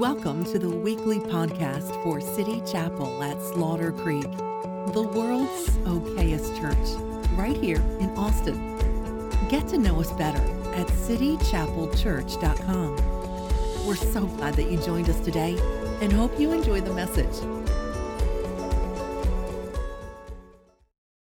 Welcome to the weekly podcast for City Chapel at Slaughter Creek, the world's okayest church, right here in Austin. Get to know us better at citychapelchurch.com. We're so glad that you joined us today and hope you enjoy the message.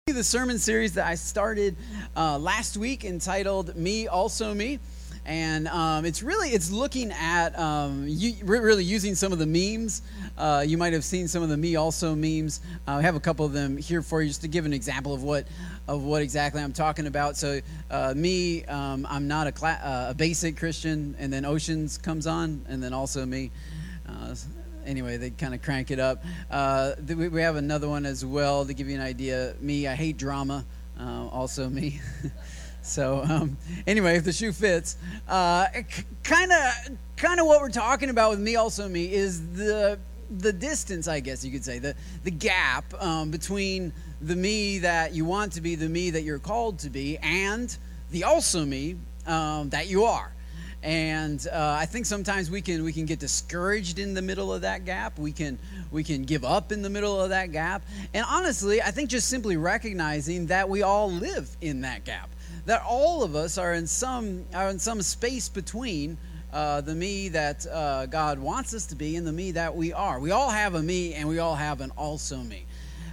The sermon series that I started uh, last week entitled "Me Also Me." And um, it's really it's looking at um, you, really using some of the memes. Uh, you might have seen some of the me also memes. Uh, i have a couple of them here for you just to give an example of what of what exactly i'm talking about. So uh, me um, i'm not a, cla- uh, a basic christian and then oceans comes on and then also me. Uh, anyway they kind of crank it up. Uh, we have another one as well to give you an idea. Me i hate drama. Also me So um, anyway, if the shoe fits, kind of kind of what we're talking about with me also me is the the distance, I guess you could say, the the gap um, between the me that you want to be, the me that you're called to be, and the also me um, that you are. And uh, I think sometimes we can we can get discouraged in the middle of that gap. We can we can give up in the middle of that gap. And honestly, I think just simply recognizing that we all live in that gap that all of us are in some are in some space between uh, the me that uh, God wants us to be and the me that we are. We all have a me, and we all have an also me.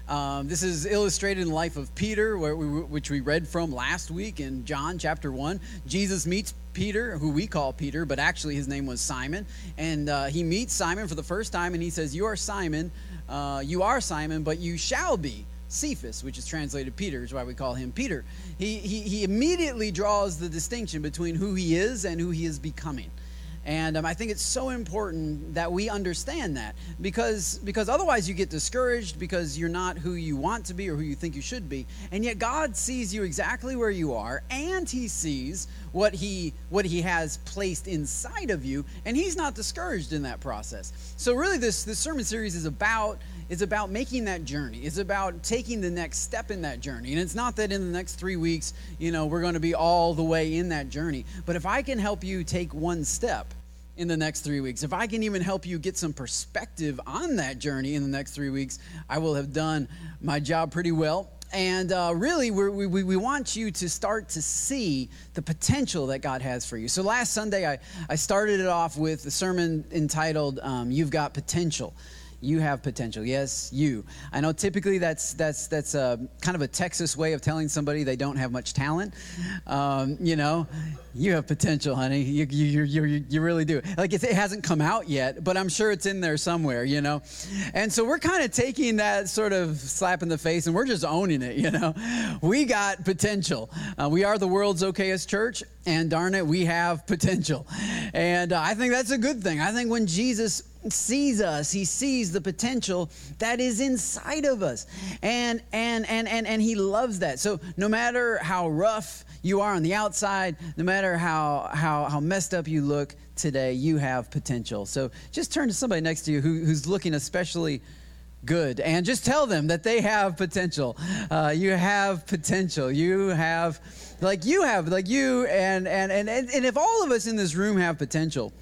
Um, this is illustrated in the life of Peter, we, which we read from last week in John chapter 1. Jesus meets Peter, who we call Peter, but actually his name was Simon. And uh, he meets Simon for the first time, and he says, You are Simon, uh, you are Simon, but you shall be Cephas, which is translated Peter, is why we call him Peter. He, he, he immediately draws the distinction between who he is and who he is becoming. And um, I think it's so important that we understand that because, because otherwise you get discouraged because you're not who you want to be or who you think you should be. And yet God sees you exactly where you are and He sees what He, what he has placed inside of you. And He's not discouraged in that process. So, really, this, this sermon series is about it's about making that journey. It's about taking the next step in that journey. And it's not that in the next three weeks, you know, we're going to be all the way in that journey. But if I can help you take one step in the next three weeks, if I can even help you get some perspective on that journey in the next three weeks, I will have done my job pretty well. And uh, really, we we, we want you to start to see the potential that God has for you. So last Sunday, I, I started it off with a sermon entitled um, You've Got Potential you have potential. Yes, you. I know typically that's that's that's a kind of a Texas way of telling somebody they don't have much talent. Um, you know, you have potential, honey. You you you you, you really do. Like it, hasn't come out yet, but I'm sure it's in there somewhere. You know, and so we're kind of taking that sort of slap in the face and we're just owning it. You know, we got potential. Uh, we are the world's okayest church, and darn it, we have potential. And uh, I think that's a good thing. I think when Jesus sees us he sees the potential that is inside of us and and and and, and he loves that so no matter how rough you are on the outside. No matter how how how messed up you look today you have potential. So just turn to somebody next to you who, who's looking especially good and just tell them that they have potential. Uh, you have potential. You have like you have like you and, and and and if all of us in this room have potential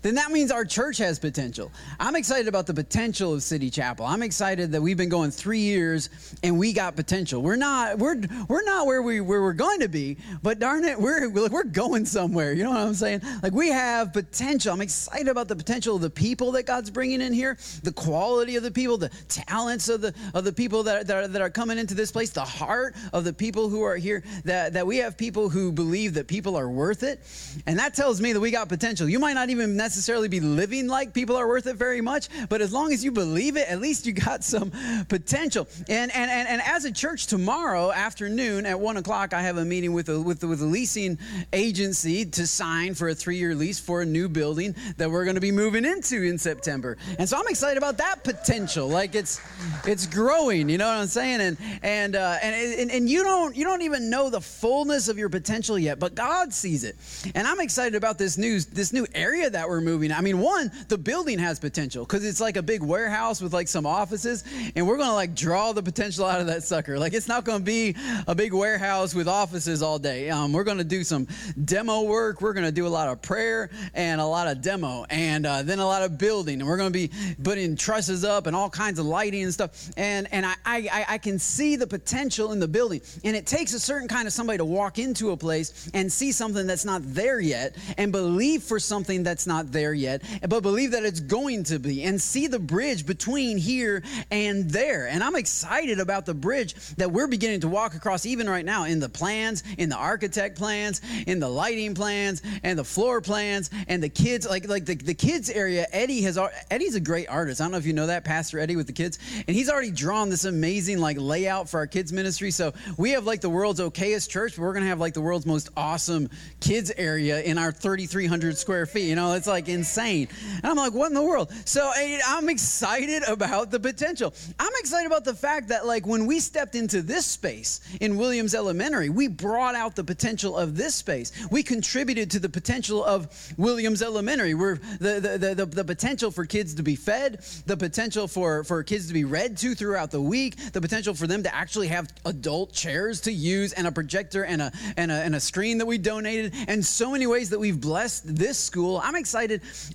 then that means our church has potential. I'm excited about the potential of City Chapel. I'm excited that we've been going three years and we got potential. We're not we're we're not where we where we're going to be, but darn it, we're we're going somewhere. You know what I'm saying? Like we have potential. I'm excited about the potential of the people that God's bringing in here, the quality of the people, the talents of the of the people that that are, that are coming into this place, the heart of the people who are here. That that we have people who believe that people are worth it, and that tells me that we got potential. You might not even necessarily be living like people are worth it very much, but as long as you believe it, at least you got some potential. And and and, and as a church tomorrow afternoon at one o'clock, I have a meeting with a with, with a leasing agency to sign for a three-year lease for a new building that we're going to be moving into in September. And so I'm excited about that potential. Like it's it's growing. You know what I'm saying? And and uh, and, and and you don't you don't even know the fullness of your potential yet, but God sees it. And I'm excited about this news this new area that that we're moving. I mean, one, the building has potential because it's like a big warehouse with like some offices, and we're gonna like draw the potential out of that sucker. Like it's not gonna be a big warehouse with offices all day. Um, we're gonna do some demo work. We're gonna do a lot of prayer and a lot of demo, and uh, then a lot of building, and we're gonna be putting trusses up and all kinds of lighting and stuff. And and I I, I can see the potential in the building, and it takes a certain kind of somebody to walk into a place and see something that's not there yet, and believe for something that's not there yet, but believe that it's going to be, and see the bridge between here and there. And I'm excited about the bridge that we're beginning to walk across even right now in the plans, in the architect plans, in the lighting plans, and the floor plans, and the kids like like the, the kids area. Eddie has Eddie's a great artist. I don't know if you know that, Pastor Eddie with the kids, and he's already drawn this amazing like layout for our kids ministry. So we have like the world's okayest church, but we're gonna have like the world's most awesome kids area in our 3,300 square feet. You know, it's like insane. And I'm like, what in the world? So I'm excited about the potential. I'm excited about the fact that like when we stepped into this space in Williams Elementary, we brought out the potential of this space. We contributed to the potential of Williams Elementary. We're the, the, the, the potential for kids to be fed, the potential for, for kids to be read to throughout the week, the potential for them to actually have adult chairs to use and a projector and a, and a, and a screen that we donated, and so many ways that we've blessed this school. I'm excited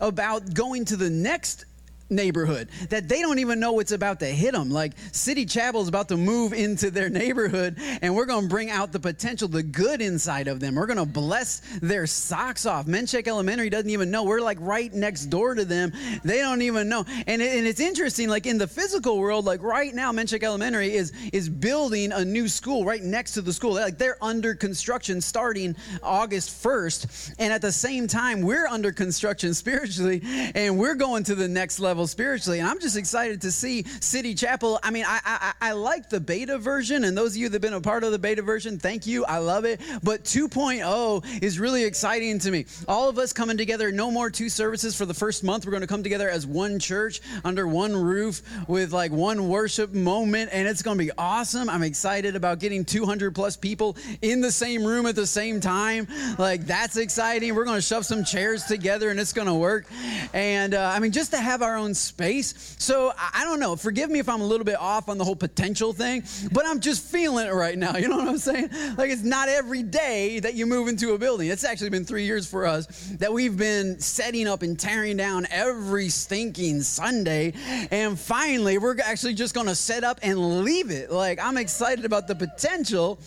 about going to the next neighborhood that they don't even know what's about to hit them. Like City Chapel is about to move into their neighborhood, and we're going to bring out the potential, the good inside of them. We're going to bless their socks off. Menchaca Elementary doesn't even know. We're like right next door to them. They don't even know. And, and it's interesting, like in the physical world, like right now, Menchaca Elementary is is building a new school right next to the school. Like they're under construction starting August 1st, and at the same time, we're under construction spiritually, and we're going to the next level level spiritually. And I'm just excited to see City Chapel. I mean, I, I, I like the beta version, and those of you that have been a part of the beta version, thank you. I love it. But 2.0 is really exciting to me. All of us coming together, no more two services for the first month. We're going to come together as one church under one roof with like one worship moment, and it's going to be awesome. I'm excited about getting 200 plus people in the same room at the same time. Like, that's exciting. We're going to shove some chairs together, and it's going to work. And uh, I mean, just to have our own own space. So I don't know. Forgive me if I'm a little bit off on the whole potential thing, but I'm just feeling it right now. You know what I'm saying? Like it's not every day that you move into a building. It's actually been three years for us that we've been setting up and tearing down every stinking Sunday. And finally, we're actually just going to set up and leave it. Like I'm excited about the potential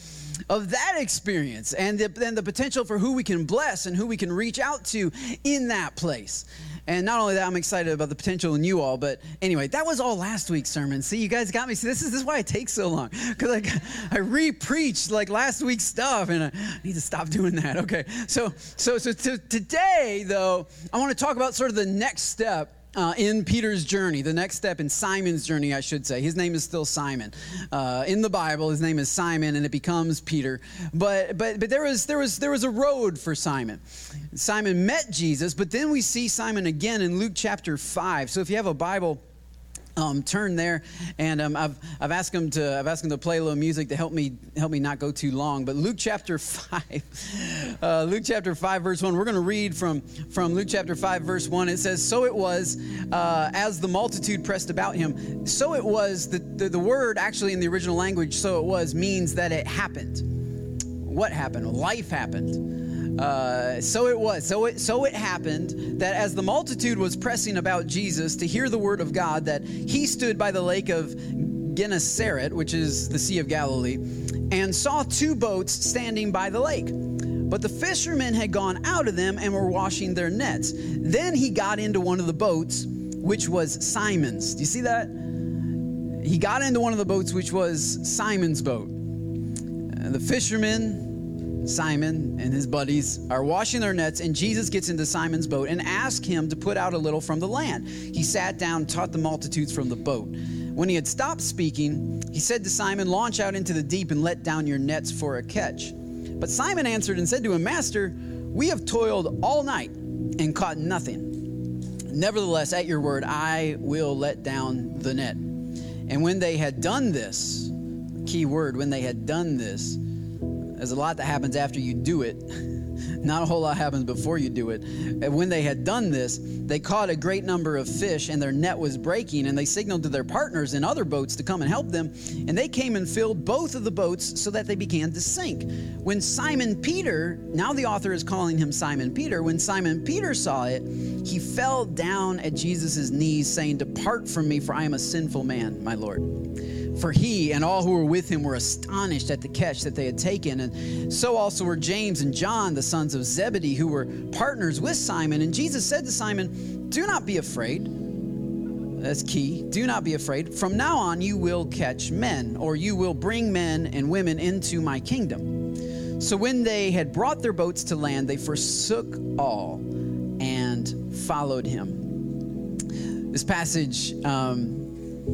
of that experience and the, and the potential for who we can bless and who we can reach out to in that place. And not only that, I'm excited about the potential in you all. But anyway, that was all last week's sermon. See, you guys got me. See, this is this is why it takes so long because like I re-preached like last week's stuff, and I need to stop doing that. Okay, so so so to, today though, I want to talk about sort of the next step uh, in Peter's journey, the next step in Simon's journey, I should say. His name is still Simon. Uh, in the Bible, his name is Simon, and it becomes Peter. But but but there was there was there was a road for Simon. Simon met Jesus, but then we see Simon again in Luke chapter five. So if you have a Bible um, turn there, and um, I've, I've asked him to I've asked him to play a little music to help me help me not go too long. But Luke chapter five, uh, Luke chapter five verse one. We're going to read from from Luke chapter five verse one. It says, "So it was uh, as the multitude pressed about him. So it was the, the the word actually in the original language. So it was means that it happened. What happened? Life happened." Uh, so it was. So it, so it happened that as the multitude was pressing about Jesus to hear the word of God, that he stood by the lake of Gennesaret, which is the Sea of Galilee, and saw two boats standing by the lake. But the fishermen had gone out of them and were washing their nets. Then he got into one of the boats, which was Simon's. Do you see that? He got into one of the boats, which was Simon's boat. Uh, the fishermen Simon and his buddies are washing their nets, and Jesus gets into Simon's boat and asks him to put out a little from the land. He sat down, taught the multitudes from the boat. When he had stopped speaking, he said to Simon, Launch out into the deep and let down your nets for a catch. But Simon answered and said to him, Master, we have toiled all night and caught nothing. Nevertheless, at your word, I will let down the net. And when they had done this, key word, when they had done this, there's a lot that happens after you do it. Not a whole lot happens before you do it. And when they had done this, they caught a great number of fish, and their net was breaking, and they signaled to their partners in other boats to come and help them. And they came and filled both of the boats so that they began to sink. When Simon Peter, now the author is calling him Simon Peter, when Simon Peter saw it, he fell down at Jesus' knees, saying, Depart from me, for I am a sinful man, my Lord. For he and all who were with him were astonished at the catch that they had taken. And so also were James and John, the sons of Zebedee, who were partners with Simon. And Jesus said to Simon, Do not be afraid. That's key. Do not be afraid. From now on, you will catch men, or you will bring men and women into my kingdom. So when they had brought their boats to land, they forsook all and followed him. This passage. Um,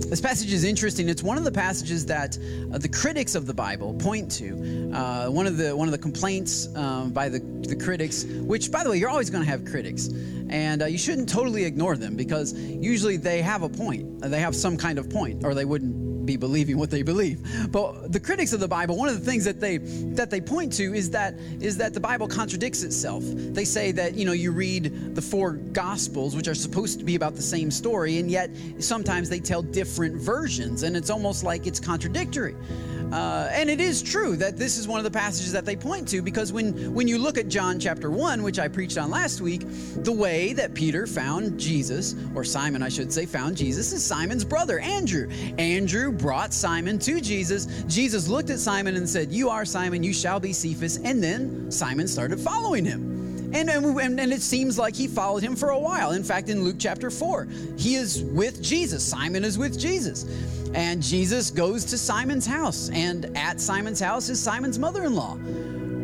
this passage is interesting. It's one of the passages that uh, the critics of the Bible point to. Uh, one of the one of the complaints um, by the, the critics, which by the way, you're always going to have critics, and uh, you shouldn't totally ignore them because usually they have a point. They have some kind of point, or they wouldn't be believing what they believe. But the critics of the Bible, one of the things that they that they point to is that is that the Bible contradicts itself. They say that you know you read the four gospels which are supposed to be about the same story and yet sometimes they tell different versions and it's almost like it's contradictory. Uh, and it is true that this is one of the passages that they point to because when, when you look at John chapter 1, which I preached on last week, the way that Peter found Jesus, or Simon, I should say, found Jesus is Simon's brother, Andrew. Andrew brought Simon to Jesus. Jesus looked at Simon and said, You are Simon, you shall be Cephas. And then Simon started following him. And, and, and, it seems like he followed him for a while. In fact, in Luke chapter 4, he is with Jesus. Simon is with Jesus. And Jesus goes to Simon's house. And at Simon's house is Simon's mother in law.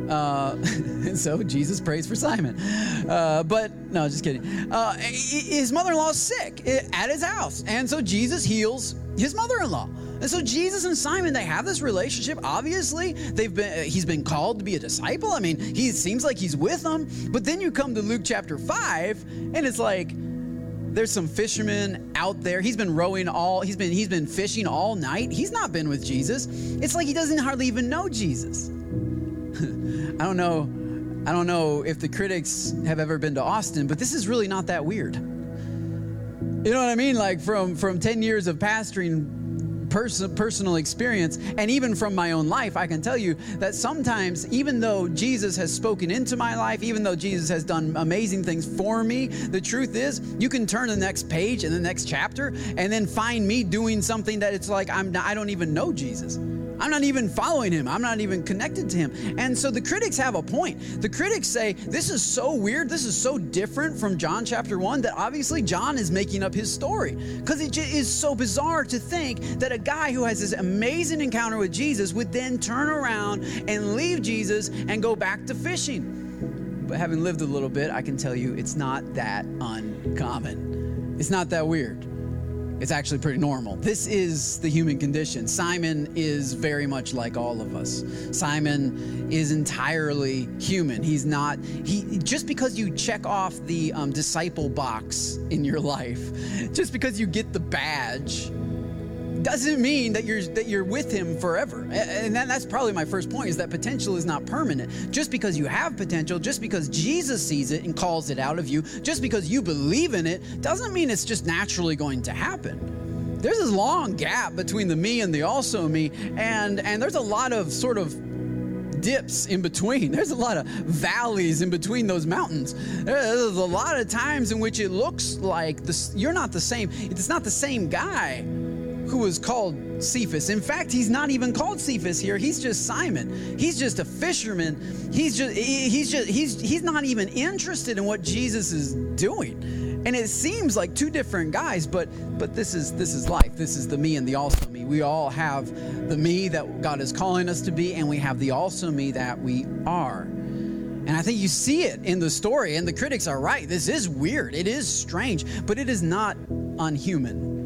Uh, and so Jesus prays for Simon. Uh, but no, just kidding. Uh, his mother in law is sick at his house. And so Jesus heals his mother in law. And so Jesus and Simon, they have this relationship. Obviously, they've been uh, he's been called to be a disciple. I mean, he seems like he's with them. But then you come to Luke chapter 5, and it's like there's some fishermen out there. He's been rowing all he's been he's been fishing all night. He's not been with Jesus. It's like he doesn't hardly even know Jesus. I don't know I don't know if the critics have ever been to Austin, but this is really not that weird. You know what I mean? Like from from 10 years of pastoring pers- personal experience and even from my own life, I can tell you that sometimes, even though Jesus has spoken into my life, even though Jesus has done amazing things for me, the truth is, you can turn the next page in the next chapter and then find me doing something that it's like I'm not, I don't even know Jesus. I'm not even following him. I'm not even connected to him. And so the critics have a point. The critics say, This is so weird. This is so different from John chapter 1 that obviously John is making up his story. Because it is so bizarre to think that a guy who has this amazing encounter with Jesus would then turn around and leave Jesus and go back to fishing. But having lived a little bit, I can tell you it's not that uncommon. It's not that weird it's actually pretty normal. This is the human condition. Simon is very much like all of us. Simon is entirely human. He's not, he, just because you check off the um, disciple box in your life, just because you get the badge, doesn't mean that you're that you're with him forever and that, that's probably my first point is that potential is not permanent just because you have potential just because jesus sees it and calls it out of you just because you believe in it doesn't mean it's just naturally going to happen there's this long gap between the me and the also me and and there's a lot of sort of dips in between. There's a lot of valleys in between those mountains. There's a lot of times in which it looks like this, you're not the same. It's not the same guy who was called Cephas. In fact, he's not even called Cephas here. He's just Simon. He's just a fisherman. He's just he's just he's he's not even interested in what Jesus is doing. And it seems like two different guys, but but this is this is life. This is the me and the also me. We all have the me that God is calling us to be, and we have the also me that we are. And I think you see it in the story, and the critics are right. This is weird. It is strange, but it is not unhuman.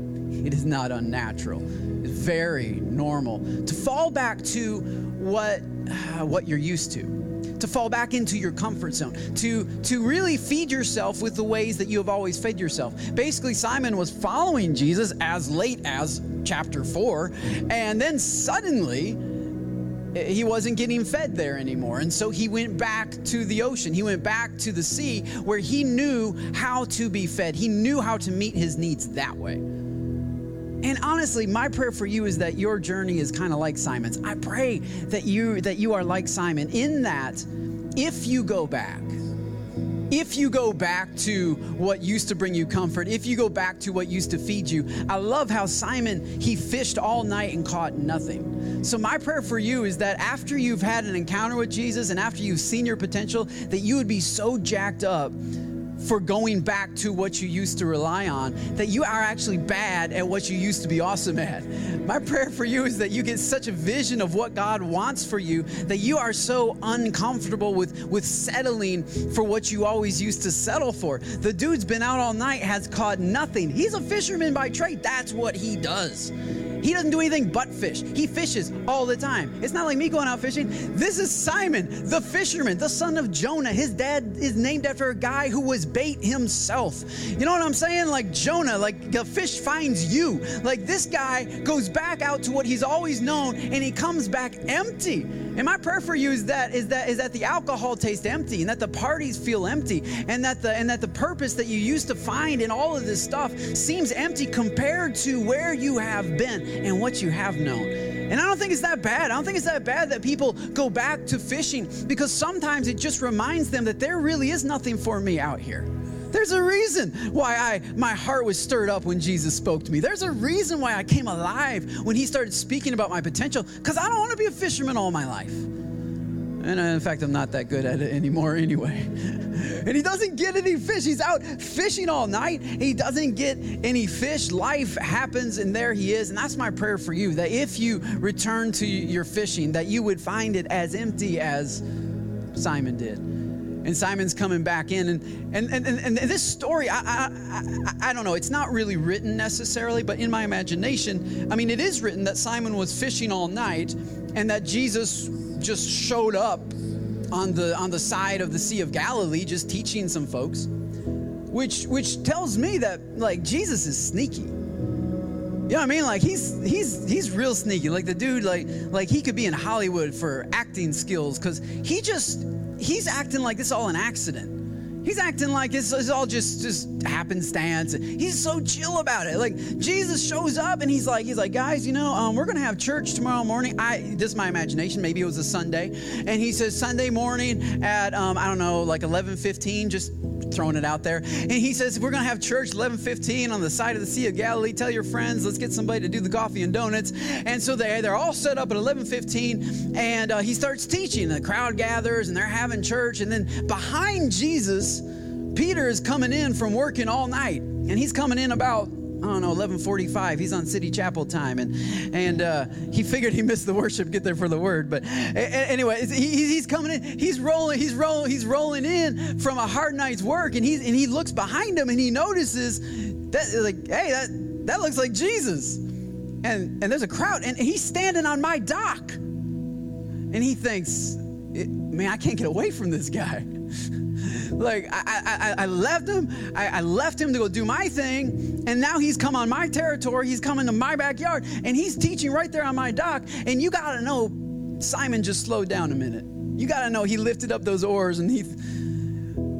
It is not unnatural. It's very normal to fall back to what, uh, what you're used to, to fall back into your comfort zone, to, to really feed yourself with the ways that you have always fed yourself. Basically, Simon was following Jesus as late as chapter 4, and then suddenly, he wasn't getting fed there anymore. And so he went back to the ocean. He went back to the sea where he knew how to be fed. He knew how to meet his needs that way. And honestly, my prayer for you is that your journey is kind of like Simon's. I pray that you that you are like Simon in that if you go back, if you go back to what used to bring you comfort, if you go back to what used to feed you, I love how Simon, he fished all night and caught nothing. So, my prayer for you is that after you've had an encounter with Jesus and after you've seen your potential, that you would be so jacked up for going back to what you used to rely on, that you are actually bad at what you used to be awesome at. My prayer for you is that you get such a vision of what God wants for you that you are so uncomfortable with, with settling for what you always used to settle for. The dude's been out all night, has caught nothing. He's a fisherman by trade. That's what he does. He doesn't do anything but fish. He fishes all the time. It's not like me going out fishing. This is Simon, the fisherman, the son of Jonah. His dad is named after a guy who was bait himself. You know what I'm saying? Like Jonah, like the fish finds you. Like this guy goes back out to what he's always known and he comes back empty. And my prayer for you is that is that is that the alcohol tastes empty and that the parties feel empty and that the and that the purpose that you used to find in all of this stuff seems empty compared to where you have been and what you have known. And I don't think it's that bad. I don't think it's that bad that people go back to fishing because sometimes it just reminds them that there really is nothing for me out here. There's a reason why I my heart was stirred up when Jesus spoke to me. There's a reason why I came alive when he started speaking about my potential cuz I don't want to be a fisherman all my life. And uh, in fact, I'm not that good at it anymore anyway. and he doesn't get any fish. He's out fishing all night. He doesn't get any fish. Life happens, and there he is. And that's my prayer for you that if you return to your fishing, that you would find it as empty as Simon did and Simon's coming back in. And, and, and, and, this story, I, I, I, I, don't know, it's not really written necessarily, but in my imagination, I mean, it is written that Simon was fishing all night and that Jesus just showed up on the, on the side of the Sea of Galilee, just teaching some folks, which, which tells me that, like, Jesus is sneaky. You know what I mean? Like he's he's he's real sneaky. Like the dude, like like he could be in Hollywood for acting skills because he just he's acting like this all an accident. He's acting like it's, it's, all just just happenstance. He's so chill about it. Like Jesus shows up and he's like, he's like, guys, you know, um, we're gonna have church tomorrow morning. I this is my imagination. Maybe it was a Sunday, and he says Sunday morning at um, I don't know, like 11:15. Just throwing it out there. And he says, we're going to have church 11:15 on the side of the Sea of Galilee. Tell your friends, let's get somebody to do the coffee and donuts. And so they they're all set up at 11:15, and uh, he starts teaching. The crowd gathers, and they're having church. And then behind Jesus, Peter is coming in from working all night, and he's coming in about don't know, 11:45. He's on City Chapel time, and and uh, he figured he missed the worship, get there for the word. But anyway, he, he's coming in. He's rolling. He's rolling. He's rolling in from a hard night's work, and he's and he looks behind him, and he notices that like, hey, that that looks like Jesus, and and there's a crowd, and he's standing on my dock, and he thinks, man, I can't get away from this guy. like I, I, I left him. I, I left him to go do my thing, and now he's come on my territory. He's coming to my backyard, and he's teaching right there on my dock. And you got to know, Simon just slowed down a minute. You got to know he lifted up those oars and he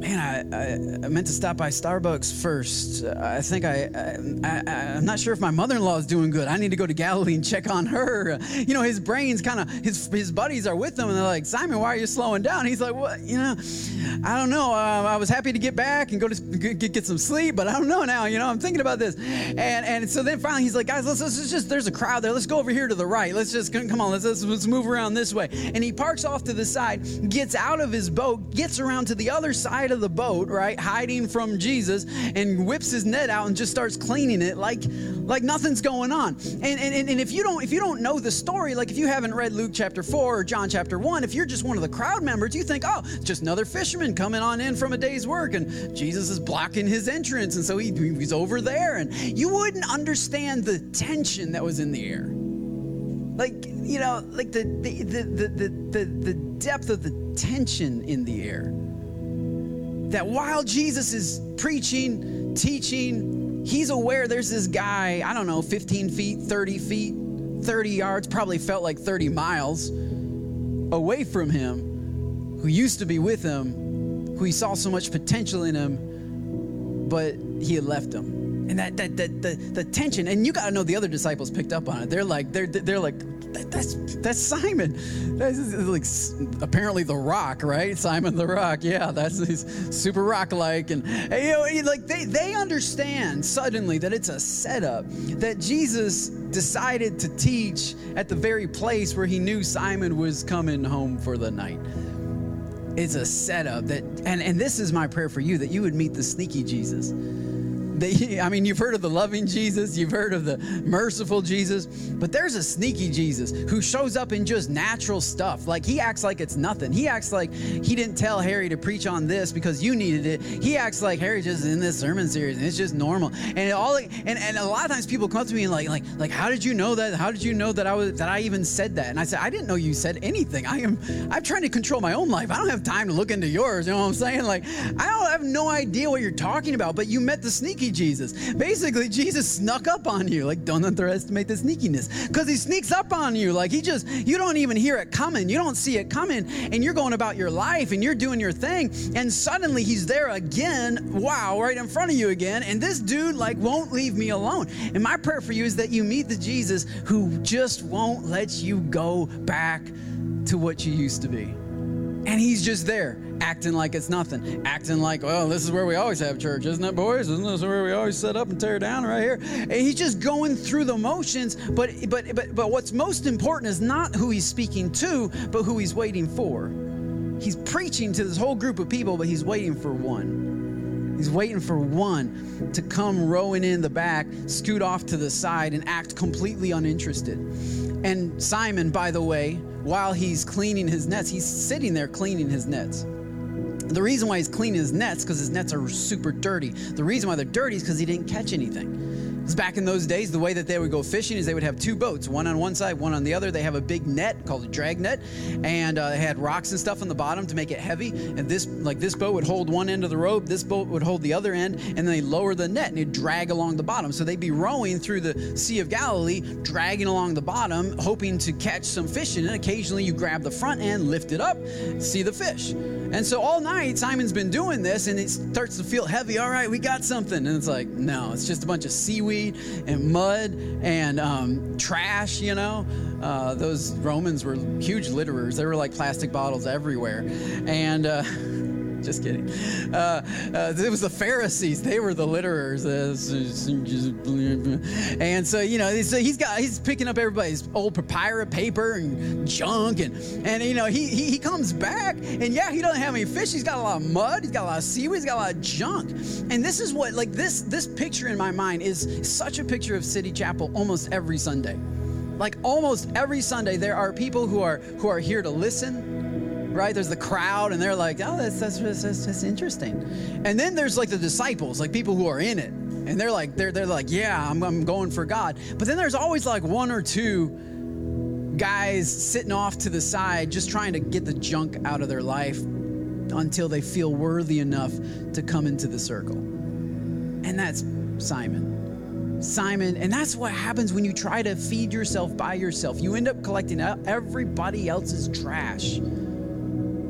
man, I, I, meant to stop by Starbucks first. I think I, I, am not sure if my mother-in-law is doing good. I need to go to Galilee and check on her. You know, his brain's kind of, his, his buddies are with him and they're like, Simon, why are you slowing down? He's like, what, you know, I don't know. Uh, I was happy to get back and go to get, get some sleep, but I don't know now. You know, I'm thinking about this. And, and so then finally he's like, guys, let's, let's just, there's a crowd there. Let's go over here to the right. Let's just, come on, let's, let's, let's move around this way. And he parks off to the side, gets out of his boat, gets around to the other side of the boat, right, hiding from Jesus, and whips his net out and just starts cleaning it like like nothing's going on. And, and, and if you don't if you don't know the story, like if you haven't read Luke chapter four or John chapter one, if you're just one of the crowd members, you think, oh, just another fisherman coming on in from a day's work, and Jesus is blocking his entrance, and so he, he's over there, and you wouldn't understand the tension that was in the air like you know like the the, the the the the depth of the tension in the air that while Jesus is preaching, teaching, he's aware there's this guy, I don't know, 15 feet, 30 feet, 30 yards, probably felt like 30 miles. away from him, who used to be with him, who he saw so much potential in him, but he had left him. And that, that, that the, the tension, and you got to know the other disciples picked up on it. They're like, they're, they're like, that, that's that's Simon. That's like apparently the Rock, right? Simon the Rock. Yeah, that's he's super rock-like, and, and you know, like they they understand suddenly that it's a setup. That Jesus decided to teach at the very place where he knew Simon was coming home for the night. It's a setup that, and and this is my prayer for you that you would meet the sneaky Jesus they, I mean, you've heard of the loving Jesus, you've heard of the merciful Jesus, but there's a sneaky Jesus who shows up in just natural stuff. Like he acts like it's nothing. He acts like he didn't tell Harry to preach on this because you needed it. He acts like Harry just in this sermon series and it's just normal. And all and, and a lot of times people come to me and like like like how did you know that? How did you know that I was that I even said that? And I said I didn't know you said anything. I am I'm trying to control my own life. I don't have time to look into yours. You know what I'm saying? Like I don't have no idea what you're talking about. But you met the sneaky sneaky Jesus. Basically, Jesus snuck up on you. Like, don't underestimate the sneakiness. Because he sneaks up on you. Like, he just, you don't even hear it coming. You don't see it coming. And you're going about your life and you're doing your thing. And suddenly he's there again. Wow, right in front of you again. And this dude, like, won't leave me alone. And my prayer for you is that you meet the Jesus who just won't let you go back to what you used to be. And he's just there, acting like it's nothing, acting like, well, this is where we always have church, isn't it, boys? Isn't this where we always set up and tear down right here? And he's just going through the motions. But but but but what's most important is not who he's speaking to, but who he's waiting for. He's preaching to this whole group of people, but he's waiting for one. He's waiting for one to come rowing in the back, scoot off to the side, and act completely uninterested. And Simon, by the way, while he's cleaning his nets, he's sitting there cleaning his nets. The reason why he's cleaning his nets because his nets are super dirty. The reason why they're dirty is because he didn't catch anything. Because back in those days, the way that they would go fishing is they would have two boats, one on one side, one on the other. They have a big net called a drag net, and uh, they had rocks and stuff on the bottom to make it heavy. And this, like this boat, would hold one end of the rope. This boat would hold the other end, and then they lower the net and it'd drag along the bottom. So they'd be rowing through the Sea of Galilee, dragging along the bottom, hoping to catch some fish. And occasionally, you grab the front end, lift it up, see the fish. And so all night, Simon's been doing this, and it starts to feel heavy. All right, we got something. And it's like, no, it's just a bunch of seaweed and mud and um, trash, you know. Uh, those Romans were huge litterers. There were like plastic bottles everywhere. And, uh, just kidding. Uh, uh, it was the Pharisees; they were the litterers, and so you know, so he's got he's picking up everybody's old papyrus paper and junk, and and you know he, he he comes back, and yeah, he doesn't have any fish. He's got a lot of mud. He's got a lot of seaweed. He's got a lot of junk, and this is what like this this picture in my mind is such a picture of City Chapel almost every Sunday. Like almost every Sunday, there are people who are who are here to listen right? There's the crowd, and they're like, oh, that's, that's, that's, that's interesting. And then there's like the disciples, like people who are in it. And they're like, they're, they're like, yeah, I'm, I'm going for God. But then there's always like one or two guys sitting off to the side just trying to get the junk out of their life until they feel worthy enough to come into the circle. And that's Simon. Simon, and that's what happens when you try to feed yourself by yourself. You end up collecting everybody else's trash.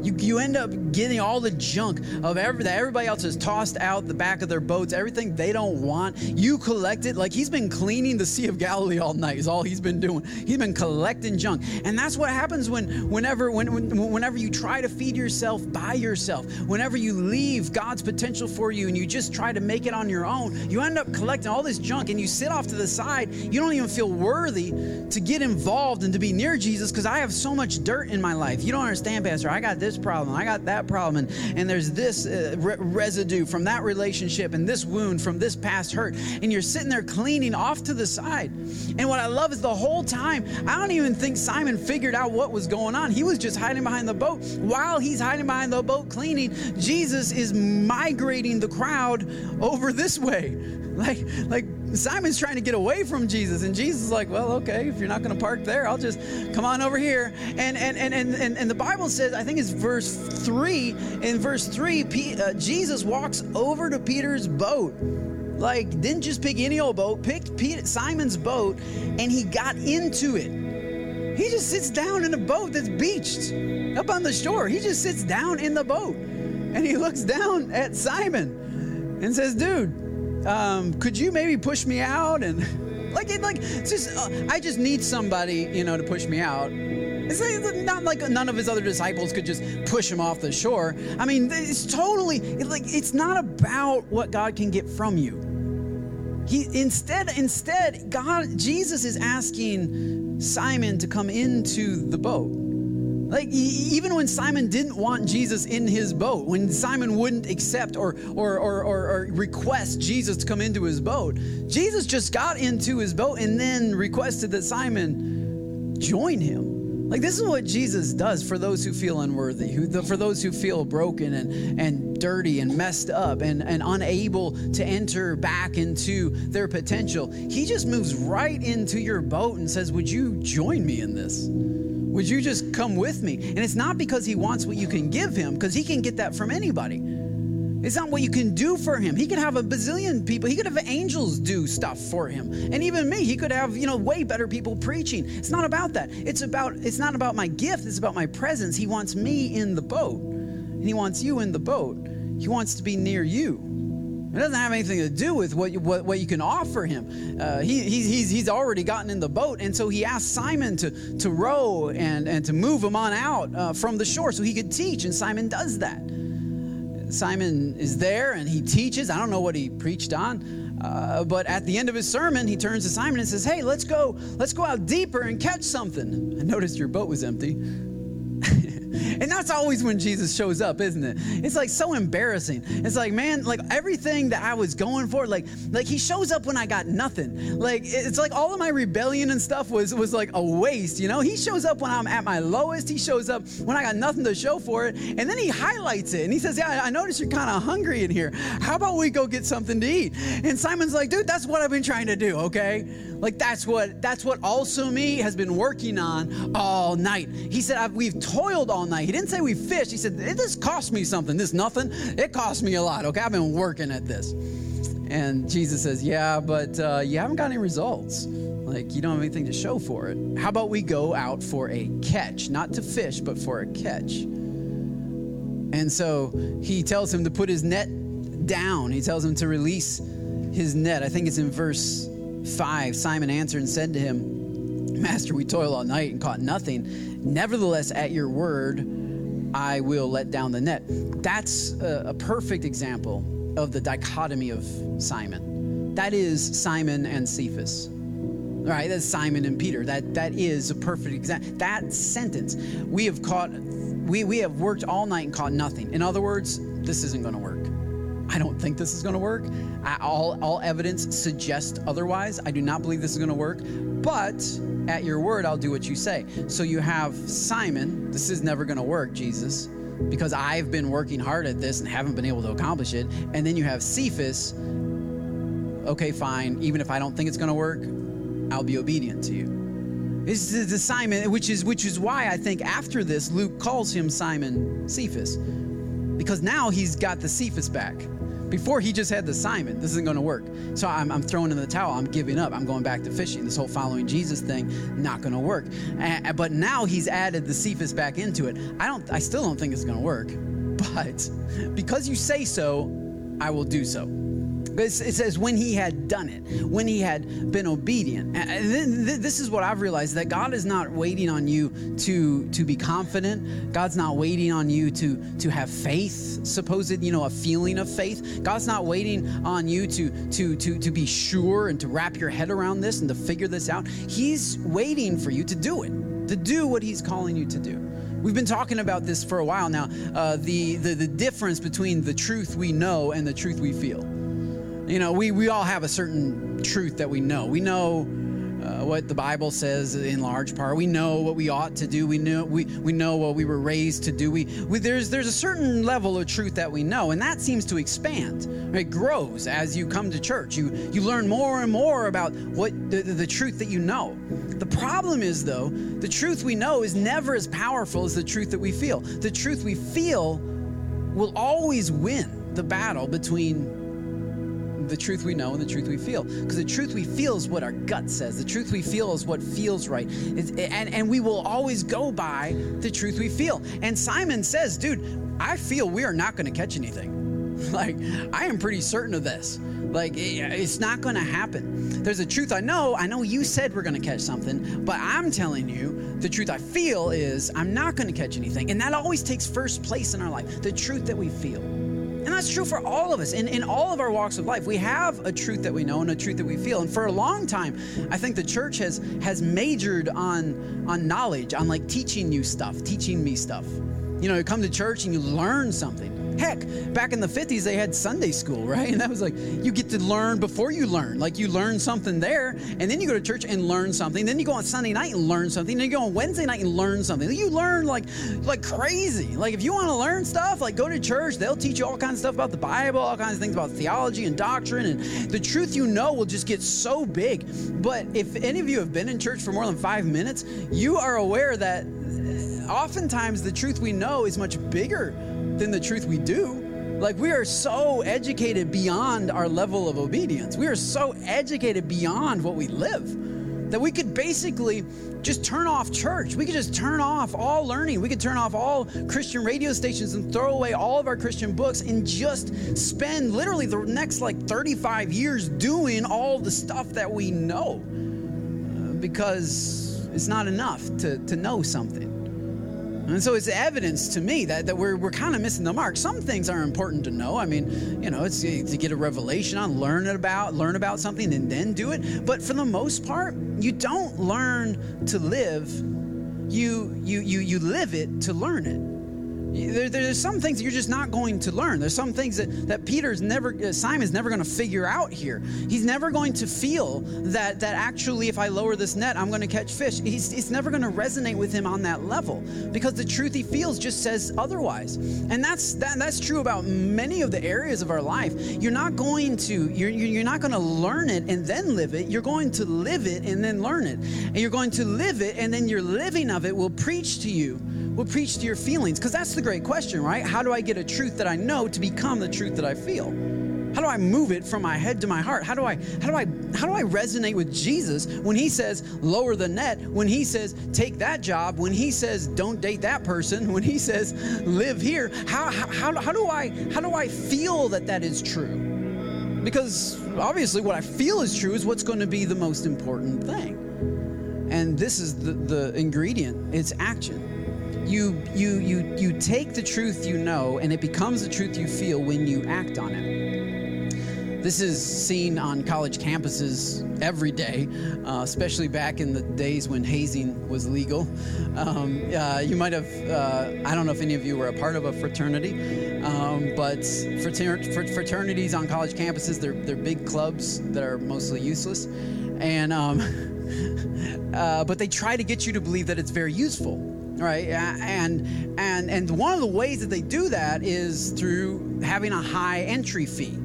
You, you end up getting all the junk of every, that everybody else has tossed out the back of their boats, everything they don't want. You collect it. Like he's been cleaning the Sea of Galilee all night, is all he's been doing. He's been collecting junk. And that's what happens when, whenever, when, whenever you try to feed yourself by yourself, whenever you leave God's potential for you and you just try to make it on your own, you end up collecting all this junk and you sit off to the side. You don't even feel worthy to get involved and to be near Jesus because I have so much dirt in my life. You don't understand, Pastor. I got this problem, I got that problem, and, and there's this uh, re- residue from that relationship and this wound from this past hurt. And you're sitting there cleaning off to the side. And what I love is the whole time, I don't even think Simon figured out what was going on. He was just hiding behind the boat. While he's hiding behind the boat cleaning, Jesus is migrating the crowd over this way. Like, like Simon's trying to get away from Jesus, and Jesus is like, "Well, okay, if you're not going to park there, I'll just come on over here." And and and and and, the Bible says, I think it's verse three. In verse three, P, uh, Jesus walks over to Peter's boat. Like, didn't just pick any old boat, picked Peter, Simon's boat, and he got into it. He just sits down in a boat that's beached up on the shore. He just sits down in the boat and he looks down at Simon and says, Dude, um, could you maybe push me out? And like, it, like, just, uh, I just need somebody, you know, to push me out. It's not like none of his other disciples could just push him off the shore. I mean, it's totally like it's not about what God can get from you. He instead instead God Jesus is asking Simon to come into the boat. Like even when Simon didn't want Jesus in his boat, when Simon wouldn't accept or, or or, or, request Jesus to come into his boat, Jesus just got into his boat and then requested that Simon join him. Like, this is what Jesus does for those who feel unworthy, who, for those who feel broken and, and dirty and messed up and, and unable to enter back into their potential. He just moves right into your boat and says, Would you join me in this? Would you just come with me? And it's not because he wants what you can give him, because he can get that from anybody. It's not what you can do for him. He could have a bazillion people. He could have angels do stuff for him. And even me, he could have, you know, way better people preaching. It's not about that. It's about it's not about my gift, it's about my presence. He wants me in the boat. And he wants you in the boat. He wants to be near you. It doesn't have anything to do with what you, what, what you can offer him. Uh, he, he's, he's already gotten in the boat, and so he asked Simon to, to row and, and to move him on out uh, from the shore so he could teach, and Simon does that. Simon is there and he teaches. I don't know what he preached on, uh, but at the end of his sermon, he turns to Simon and says, "Hey, let's go. Let's go out deeper and catch something." I noticed your boat was empty. And that's always when Jesus shows up, isn't it? It's like so embarrassing. It's like, man, like everything that I was going for, like, like he shows up when I got nothing. Like it's like all of my rebellion and stuff was was like a waste, you know? He shows up when I'm at my lowest. He shows up when I got nothing to show for it. And then he highlights it and he says, Yeah, I noticed you're kind of hungry in here. How about we go get something to eat? And Simon's like, dude, that's what I've been trying to do, okay? Like that's what that's what also me has been working on all night. He said, we've toiled all night. He didn't say we fished. He said, this cost me something. This nothing. It cost me a lot. Okay, I've been working at this. And Jesus says, yeah, but uh, you haven't got any results. Like you don't have anything to show for it. How about we go out for a catch, not to fish, but for a catch. And so he tells him to put his net down. He tells him to release his net. I think it's in verse 5, Simon answered and said to him, Master, we toiled all night and caught nothing. Nevertheless, at your word, I will let down the net. That's a, a perfect example of the dichotomy of Simon. That is Simon and Cephas. All right, that's Simon and Peter. That that is a perfect example. That sentence, we have caught, we we have worked all night and caught nothing. In other words, this isn't going to work. I don't think this is going to work. I, all, all evidence suggests otherwise. I do not believe this is going to work. But at your word, I'll do what you say. So you have Simon. This is never going to work, Jesus, because I've been working hard at this and haven't been able to accomplish it. And then you have Cephas. Okay, fine. Even if I don't think it's going to work, I'll be obedient to you. This is the Simon, which is which is why I think after this, Luke calls him Simon Cephas, because now he's got the Cephas back. Before he just had the Simon, this isn't going to work. So I'm, I'm, throwing in the towel. I'm giving up. I'm going back to fishing. This whole following Jesus thing, not going to work. And, but now he's added the Cephas back into it. I don't. I still don't think it's going to work. But because you say so, I will do so. It says when he had done it, when he had been obedient. And this is what I've realized that God is not waiting on you to, to be confident. God's not waiting on you to, to have faith, supposed, you know, a feeling of faith. God's not waiting on you to, to, to, to be sure and to wrap your head around this and to figure this out. He's waiting for you to do it, to do what he's calling you to do. We've been talking about this for a while now uh, the, the, the difference between the truth we know and the truth we feel. You know, we, we all have a certain truth that we know. We know uh, what the Bible says in large part. We know what we ought to do. We know we, we know what we were raised to do. We, we there's there's a certain level of truth that we know, and that seems to expand. It grows as you come to church. You you learn more and more about what the, the, the truth that you know. The problem is though, the truth we know is never as powerful as the truth that we feel. The truth we feel will always win the battle between the truth we know and the truth we feel. Because the truth we feel is what our gut says. The truth we feel is what feels right. It's, and, and we will always go by the truth we feel. And Simon says, dude, I feel we are not going to catch anything. Like, I am pretty certain of this. Like, it's not going to happen. There's a truth I know. I know you said we're going to catch something, but I'm telling you, the truth I feel is I'm not going to catch anything. And that always takes first place in our life the truth that we feel. And that's true for all of us. In, in all of our walks of life, we have a truth that we know and a truth that we feel. And for a long time, I think the church has has majored on on knowledge, on like teaching you stuff, teaching me stuff. You know, you come to church and you learn something. Heck, back in the 50s, they had Sunday school, right? And that was like, you get to learn before you learn. Like, you learn something there, and then you go to church and learn something. Then you go on Sunday night and learn something. Then you go on Wednesday night and learn something. You learn like, like crazy. Like, if you want to learn stuff, like, go to church. They'll teach you all kinds of stuff about the Bible, all kinds of things about theology and doctrine. And the truth you know will just get so big. But if any of you have been in church for more than five minutes, you are aware that oftentimes the truth we know is much bigger than the truth we do. Like, we are so educated beyond our level of obedience. We are so educated beyond what we live that we could basically just turn off church. We could just turn off all learning. We could turn off all Christian radio stations and throw away all of our Christian books and just spend literally the next like 35 years doing all the stuff that we know uh, because it's not enough to, to know something. And so it's evidence to me that, that we're, we're kind of missing the mark. Some things are important to know. I mean, you know, it's to get a revelation on, learn it about, learn about something and then do it. But for the most part, you don't learn to live. You you you you live it to learn it. There, there's some things that you're just not going to learn. There's some things that, that Peter's never, uh, Simon's never going to figure out here. He's never going to feel that, that actually, if I lower this net, I'm going to catch fish. He's, it's never going to resonate with him on that level because the truth he feels just says otherwise. And that's, that, that's true about many of the areas of our life. You're not going to, you're, you're not going to learn it and then live it. You're going to live it and then learn it. And you're going to live it and then your living of it will preach to you will preach to your feelings? Because that's the great question, right? How do I get a truth that I know to become the truth that I feel? How do I move it from my head to my heart? How do I how do I how do I resonate with Jesus when he says lower the net, when he says take that job, when he says don't date that person, when he says live here? How how, how do I how do I feel that that is true? Because obviously what I feel is true is what's going to be the most important thing. And this is the, the ingredient, it's action you you you you take the truth you know and it becomes the truth you feel when you act on it. This is seen on college campuses every day uh, especially back in the days when hazing was legal. Um, uh, you might have uh, i don't know if any of you were a part of a fraternity um, but frater- fraternities on college campuses they're, they're big clubs that are mostly useless. And um, uh, but they try to get you to believe that it's very useful right and and and one of the ways that they do that is through having a high entry fee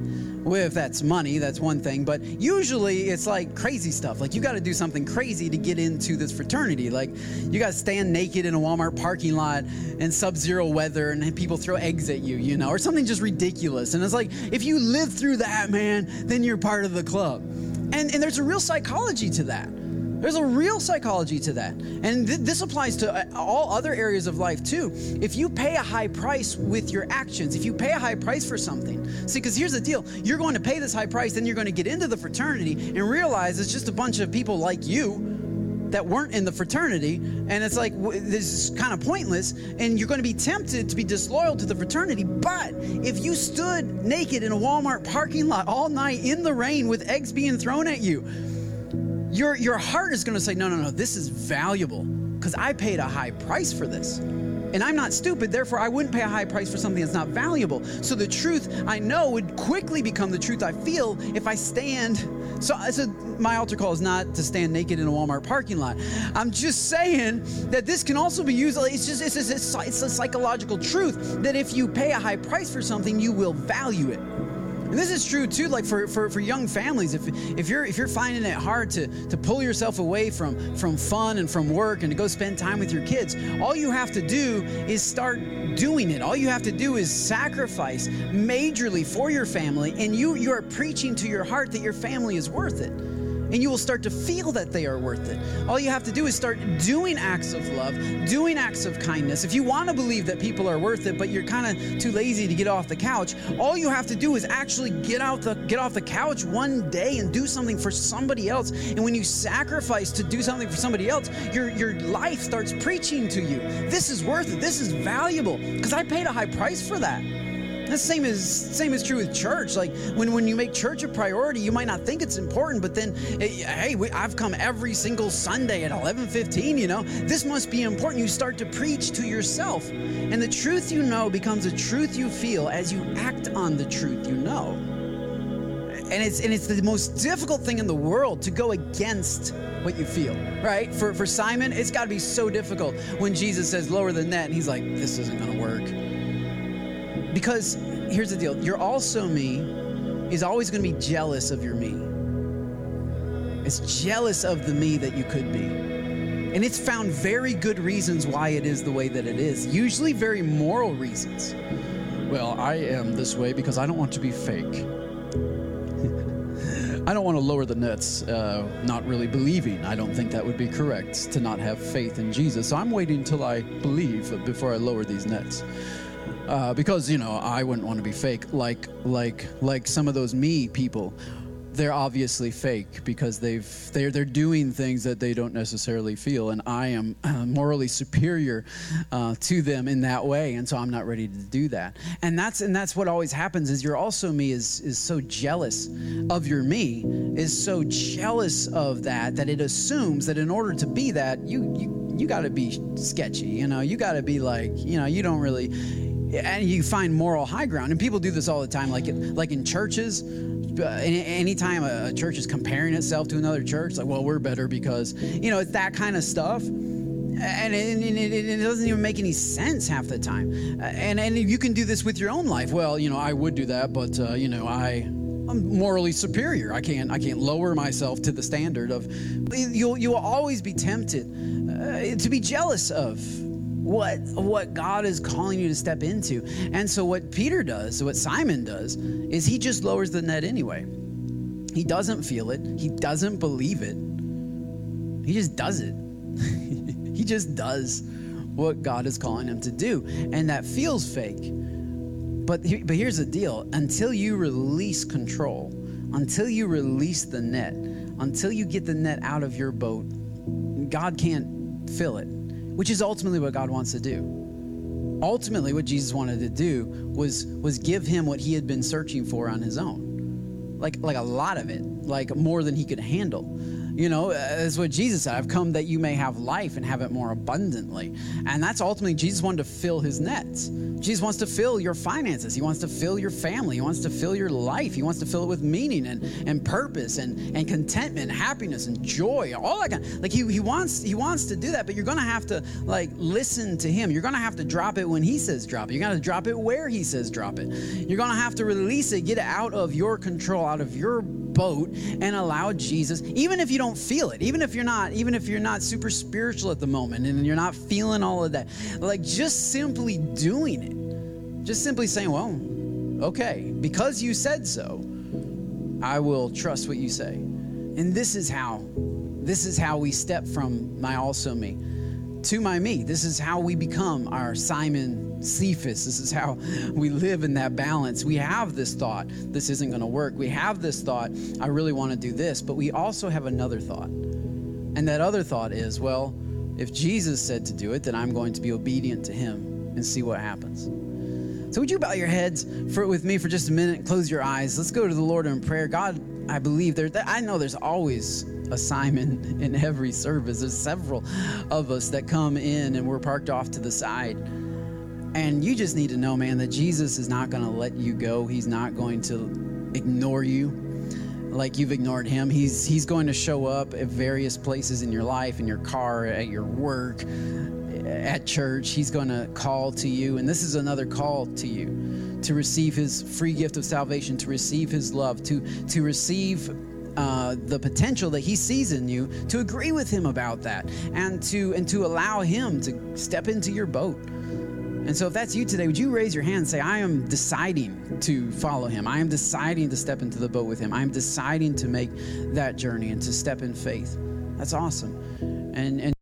well, if that's money, that's one thing. But usually it's like crazy stuff. Like you got to do something crazy to get into this fraternity. Like you got to stand naked in a Walmart parking lot in sub zero weather and people throw eggs at you, you know, or something just ridiculous. And it's like, if you live through that, man, then you're part of the club. And, and there's a real psychology to that. There's a real psychology to that. And th- this applies to uh, all other areas of life too. If you pay a high price with your actions, if you pay a high price for something, see, because here's the deal you're going to pay this high price, then you're going to get into the fraternity and realize it's just a bunch of people like you that weren't in the fraternity and it's like this is kind of pointless and you're going to be tempted to be disloyal to the fraternity but if you stood naked in a walmart parking lot all night in the rain with eggs being thrown at you your, your heart is going to say, no, no, no, this is valuable because I paid a high price for this. And I'm not stupid, therefore, I wouldn't pay a high price for something that's not valuable. So the truth I know would quickly become the truth I feel if I stand. So, so my altar call is not to stand naked in a Walmart parking lot. I'm just saying that this can also be used. It's just it's, it's, it's a psychological truth that if you pay a high price for something, you will value it And this is true too, like for, for, for young families. If, if you're if you're finding it hard to, to pull yourself away from, from fun and from work and to go spend time with your kids, all you have to do is start doing it. All you have to do is sacrifice majorly for your family, and you you are preaching to your heart that your family is worth it and you will start to feel that they are worth it. All you have to do is start doing acts of love, doing acts of kindness. If you want to believe that people are worth it, but you're kind of too lazy to get off the couch, all you have to do is actually get out the get off the couch one day and do something for somebody else. And when you sacrifice to do something for somebody else, your your life starts preaching to you. This is worth it. This is valuable because I paid a high price for that. Same is same is true with church. Like when, when you make church a priority, you might not think it's important, but then, eh, hey, we, I've come every single Sunday at 11:15. You know, this must be important. You start to preach to yourself, and the truth you know becomes a truth you feel as you act on the truth you know. And it's and it's the most difficult thing in the world to go against what you feel, right? For for Simon, it's got to be so difficult when Jesus says lower than that, and he's like, this isn't going to work because here's the deal your also me is always going to be jealous of your me. It's jealous of the me that you could be. And it's found very good reasons why it is the way that it is, usually very moral reasons. Well, I am this way because I don't want to be fake. I don't want to lower the nets, uh, not really believing. I don't think that would be correct to not have faith in Jesus. So I'm waiting until I believe before I lower these nets uh, because you know I wouldn't want to be fake like like like some of those me people. They're obviously fake because they've they're they're doing things that they don't necessarily feel, and I am uh, morally superior uh, to them in that way, and so I'm not ready to do that. And that's and that's what always happens is your also me is is so jealous of your me is so jealous of that that it assumes that in order to be that you you you got to be sketchy, you know, you got to be like you know you don't really and you find moral high ground. And people do this all the time like like in churches. Uh, anytime a church is comparing itself to another church like well we're better because you know it's that kind of stuff. And it, it, it, doesn't even make any sense half the time. And and you can do this with your own life. Well you know i would do that but uh, you know i I'm morally superior. I can't I can't lower myself to the standard of you'll you'll always be tempted uh, to be jealous of what what God is calling you to step into. And so what Peter does, what Simon does, is he just lowers the net anyway. He doesn't feel it. He doesn't believe it. He just does it. he just does what God is calling him to do. And that feels fake. But but here's the deal, until you release control, until you release the net, until you get the net out of your boat, God can't fill it which is ultimately what God wants to do. Ultimately, what Jesus wanted to do was, was give him what he had been searching for on his own. Like, like a lot of it, like more than he could handle. You know, that's what Jesus said I've come that you may have life and have it more abundantly. And that's ultimately, Jesus wanted to fill his nets. Jesus wants to fill your finances. He wants to fill your family. He wants to fill your life. He wants to fill it with meaning and, and purpose and, and contentment, happiness and joy, all that kind of, like he, he wants he wants to do that, but you're gonna have to like listen to him. You're gonna have to drop it when he says drop it. You're gonna drop it where he says drop it. You're gonna have to release it, get it out of your control, out of your boat, and allow Jesus, even if you don't feel it, even if you're not, even if you're not super spiritual at the moment and you're not feeling all of that, like just simply doing it. Just simply saying, well, okay, because you said so, I will trust what you say. And this is how, this is how we step from my also me to my me. This is how we become our Simon Cephas. This is how we live in that balance. We have this thought, this isn't going to work. We have this thought, I really want to do this. But we also have another thought. And that other thought is, well, if Jesus said to do it, then I'm going to be obedient to him and see what happens. So, would you bow your heads for, with me for just a minute? Close your eyes. Let's go to the Lord in prayer. God, I believe there. I know there's always a Simon in every service. There's several of us that come in and we're parked off to the side. And you just need to know, man, that Jesus is not going to let you go. He's not going to ignore you like you've ignored him. He's he's going to show up at various places in your life, in your car, at your work, at church. He's going to call to you. And this is another call to you to receive his free gift of salvation, to receive his love, to, to receive uh, the potential that he sees in you, to agree with him about that, and to and to allow him to step into your boat. And so, if that's you today, would you raise your hand and say, I am deciding to follow him? I am deciding to step into the boat with him. I am deciding to make that journey and to step in faith. That's awesome. And, and